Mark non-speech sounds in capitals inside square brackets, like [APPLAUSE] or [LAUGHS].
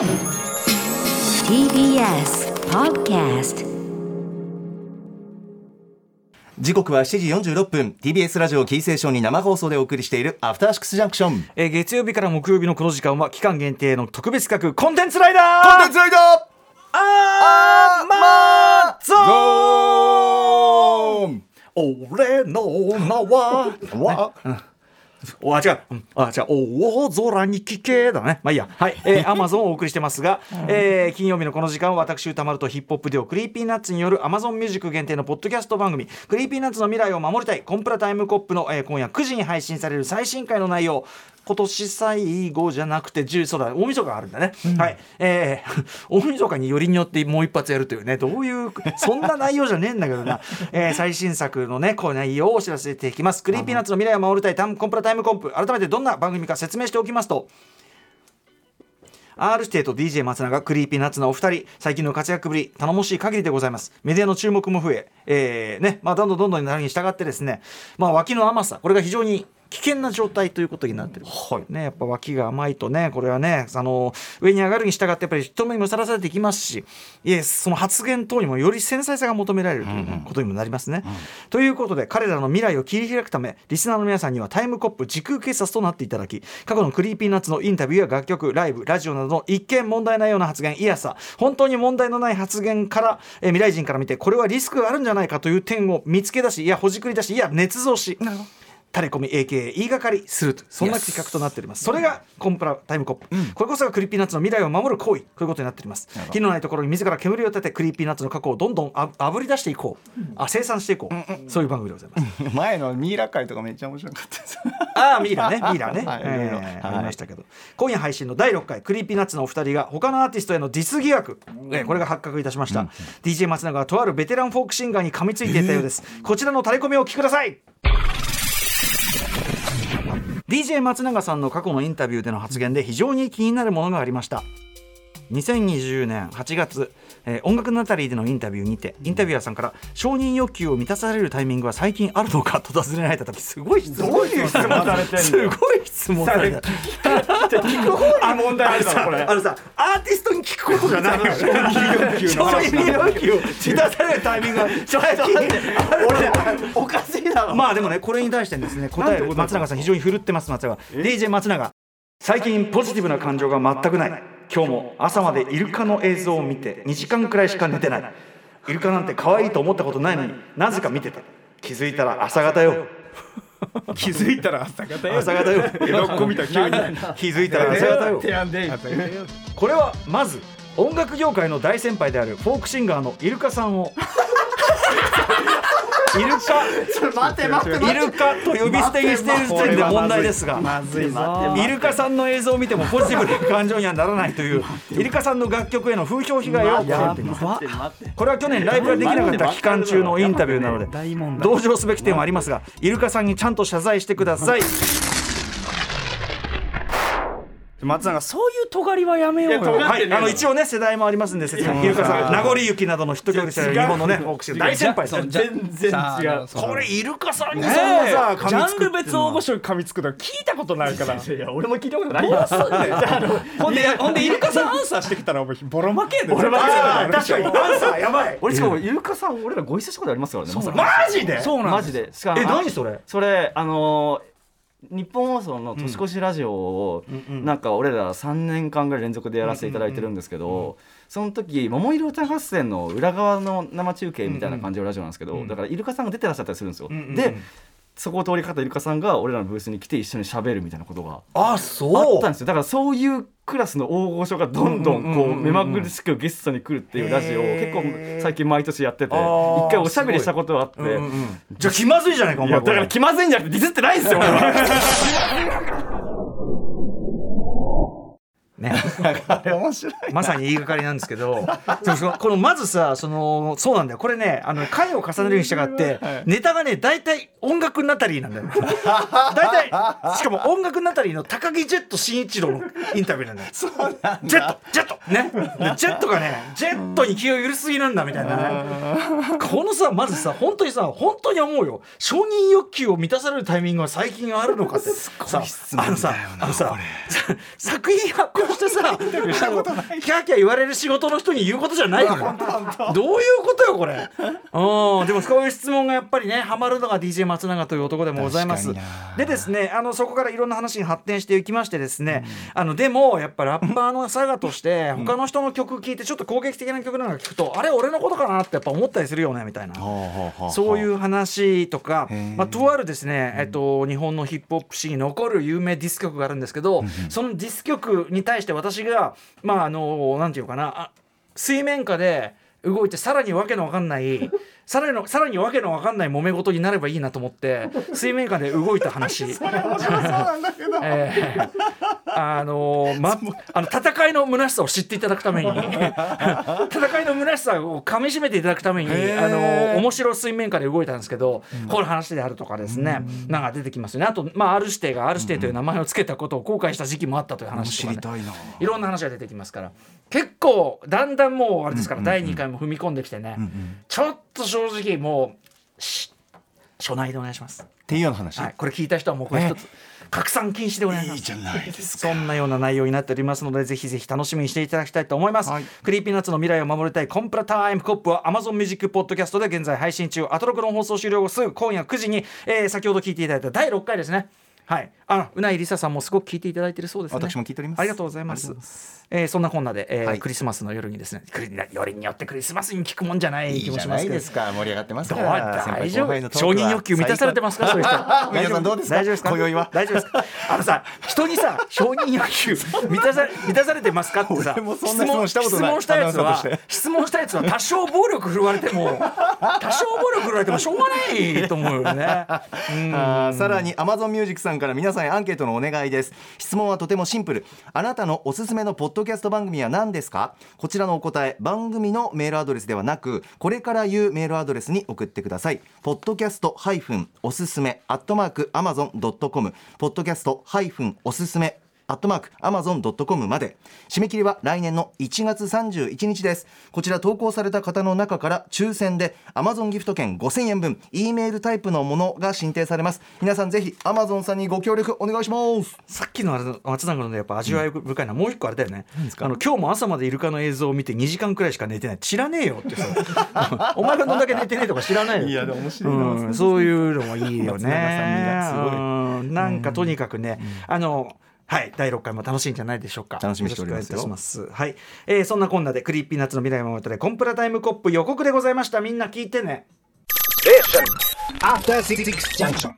TBS Podcast 時刻は7時46分。TBS ラジオキーセーションに生放送でお送りしているアフターシックスジャンクションえー月曜日から木曜日のこの時間は期間限定の特別企画コンテンツライダー。コンテンツライダー。あーまーゾーン。俺の名はわ [LAUGHS] おあ違う、うん。あ違う大空に聞けだね。まあいいや。はい、えー、アトロクをお送りしてますが、えー金曜日のこの時間は私宇多丸とヒップホップデュオ Creepy Nuts による Amazon Music 限定のポッドキャスト番組 Creepy Nuts の未来を守りたいコンプラタイムコップの、えー今夜9時に配信される最新回の内容今年最後じゃなくて10そうだ大晦日があるんだね、はい。えー、[LAUGHS] 大晦日によりによってもう一発やるというねどういうそんな内容じゃねえんだけどな、[LAUGHS] えー最新作のねこういう内容をお知らせしていきます。 Creepy Nuts の未来を守りたい。コンプラタイムコップ。改めてどんな番組か説明しておきますと R 指定と DJ 松永 Creepy Nuts のお二人。最近の活躍ぶり頼もしい限りでございます。メディアの注目も増ええーね。まあ、どんどんどんどんなるに従ってですね、まあ、脇の甘さ。これが非常に危険な状態ということになってる、ね、やっぱ脇が甘いとねこれはねあの上に上がるに従ってやっぱり人目にもさらされていきますしいえその発言等にもより繊細さが求められるということにもなりますね。ということで彼らの未来を切り開くためリスナーの皆さんにはタイムコップ時空警察となっていただき過去の Creepy Nuts のインタビューや楽曲ライブラジオなどの一見問題ないような発言いやさ本当に問題のない発言から、えー未来人から見てこれはリスクがあるんじゃないかという点を見つけ出しいやほじくり出しいや捏造しタレコミ AKA 言いがかりするとそんな企画となっております。それがコンプラタイムコップ、これこそが Creepy Nuts の未来を守る行為こういうことになっております。火のないところに自ら煙を立て Creepy Nuts の過去をどんどんああぶり出していこう、あ清算していこう、そういう番組でございます。[LAUGHS] 前のミイラ回とかめっちゃ面白かったです。ああミイラね。[LAUGHS] ミイラね、はいえありましたけど。今夜配信の第6回 Creepy Nuts のお二人が他のアーティストへのディス疑惑、えーこれが発覚いたしました、DJ 松永はとあるベテランフォークシンガーに噛みついていたようです、こちらのタレコミをお聞きください DJ 松永さんの過去のインタビューでの発言で非常に気になるものがありました。2020年8月、えー音楽ナタリーでのインタビューにてインタビュアーさんから承認欲求を満たされるタイミングは最近あるのか [LAUGHS] と尋ねられた時すごい質問どういう質問されてすごい質問された聞く方に問題あるさこれあのさアーティストに聞くことじゃないよ承認欲求承認欲求を満たされるタイミングが最近俺おかしいだろまあでもねこれに対してですね答えを松永さん非常に振るってます松永 DJ 松永最近ポジティブな感情が全くない今日も朝までイルカの映像を見て2時間くらいしか寝てない。イルカなんて可愛いと思ったことないのになぜか見てた。気づいたら朝方よ。[LAUGHS] 気づいたら朝方よ。朝方よ。江戸っ子みたい急に。[LAUGHS] 気づいたら朝方よ。これはまず音楽業界の大先輩であるフォークシンガーのイルカさんを [LAUGHS] イルカ。待って待ってイルカと呼び捨てにしている時点で問題ですが。まずいぞイルカさんの映像を見てもポジティブな感情にはならないという。イルカさんの楽曲への風評被害を。やっていますこれは去年ライブができなかった期間中のインタビューなので同情すべき点はありますがイルカさんにちゃんと謝罪してください松永そういう尖りはやめようよ。はい、あの一応ね世代もありますんで説明イルカさん名残雪などのヒット曲で知られる日本のね大先輩全然違う。これイルカさんにねそんなさえジャンル別大御所に噛みつくの聞いたことないから。いや俺も聞いたことない。よ [LAUGHS] ほんでほんでイルカさんアンサーしてきたらお前ボロ負けやで俺はあー確かに。アンサーやばい。俺しかもイルカさん俺らご一緒したことありますからねマジで。そうなんマジで。えあ何それ？それあのー日本放送の年越しラジオを、なんか俺ら3年間ぐらい連続でやらせていただいてるんですけど、その時「桃色歌合戦」の裏側の生中継みたいな感じのラジオなんですけど、だからイルカさんが出てらっしゃったりするんですよ。でそこを通りかかったイルカさんが俺らのブースに来て一緒に喋るみたいなことがああそう。ったんですよ。だからそういうクラスの大御所がどんどんこう目まぐるしくゲストに来るっていうラジオを結構最近毎年やってて一回おしゃべりしたことがあって、じゃあ気まずいじゃないかおいや前だから気まずいんじゃなくてディスってないんですよ俺は [LAUGHS] ね。あ [LAUGHS] れ面白いまさに言いがかりなんですけどこのまずさそのそうなんだよ。これねあの回を重ねるに従って、ネタがね大体音楽ナタリーなんだよ。大体しかも音楽ナタリーの高木ジェット新一郎のインタビューなんだよ。そうなんだ。ジェットジェットね。でジェットがねジェットに気を許しすぎなんだみたいなね。このさまずさ本当にさ本当に思うよ。承認欲求を満たされるタイミングは最近あるのかって。さあのさあのささ作品発表してさキャーキャー言われる仕事の人に言うことじゃないよ。どういうことよこれ。うん。でもそういう質問がやっぱりねハマるのが DJ 松永という男でもございます。でですねあのそこからいろんな話に発展していきましてですね、あのでもやっぱラッパーの佐賀として他の人の曲聴いてちょっと攻撃的な曲なんか聞くと、あれ俺のことかなってやっぱ思ったりするよねみたいな。そういう話とか、まあ、とあるですね、えっと、日本のヒップホップ史に残る有名ディスク曲があるんですけど、そのディスク曲に対して私がまああのなんていうかなあ水面下で動いてさらにわけのわかんない [LAUGHS] さらにのさらにわけのわかんない揉め事になればいいなと思って水面下で動いた話。えーあのま、あの戦いの虚しさを知っていただくために [LAUGHS] 戦いの虚しさをかみしめていただくためにあの面白水面下で動いたんですけど、こういう話であるとかですね、なんか出てきますよね。あと、まあ、R 指定が R 指定という名前を付けたことを後悔した時期もあったという話とか、ね、いろんな話が出てきますから。結構だんだんもうあれですから、第2回も踏み込んできてね、ちょっと正直もうし初内でお願いします。っていうような話、はい、これ聞いた人はもうこれ一つ拡散禁止でお願いします。いいじゃないですそんなような内容になっておりますのでぜひぜひ楽しみにしていただきたいと思います、はい。 Creepy Nuts の未来を守りたいコンプラタイムコップは Amazon ミュージックポッドキャストで現在配信中。アトロクの放送終了後すぐ今夜9時に、えー先ほど聞いていただいた第6回ですねはい、あうないりささんもすごく聞いていただいているそうですね。私も聞いております。ありがとうございます。ます。えーそんなこんなで、えーはい。クリスマスの夜にですね、よりによってクリスマスに聞くもんじゃない気もしますけど。ないですか盛り上がってますどうから大丈夫？承認欲求満たされてますか？そういう人。[LAUGHS] 皆さんどうですか？大丈夫ですか？今宵は。大丈夫ですか？あのさ人にさ承認欲求 [LAUGHS] 満たさ満たされてますかってさ質問したやつは質問したやつは多少暴力振るわれても多少暴力振るわれてもしょうがないと思うよね。うん。あーさらに Amazon Music さんから皆さんへアンケートのお願いです。質問はとてもシンプル。あなたのおすすめのポッドキャスト番組は何ですか？こちらのお答え番組のメールアドレスではなくこれから言うメールアドレスに送ってください。ポッドキャストハイフンおすすめアットマーク Amazon.com ポッドキャストハイフンおすすめ。アットマーク Amazon.com まで。締め切りは来年の1月31日です。こちら投稿された方の中から抽選で Amazon ギフト券5000円分 E メールタイプのものが申請されます。皆さんぜひ Amazon さんにご協力お願いします。さっきのあれの松永のやっぱ味わい深いのはもう一個あれだよね、あの今日も朝までイルカの映像を見て2時間くらいしか寝てない。知らねえよってさ [LAUGHS] お前がどんだけ寝てねえとか知らないよいやでも面白いな。うん、そういうのもいいよね。うん。なんかとにかくね、あのはい第6回も楽しいんじゃないでしょうか。楽しみにしておりますよ。よろしくお願いいたします。はい、えーそんなこんなで Creepy Nuts の未来を守るコンプラタイムコップ予告でございました。みんな聞いてね。After Six Junction.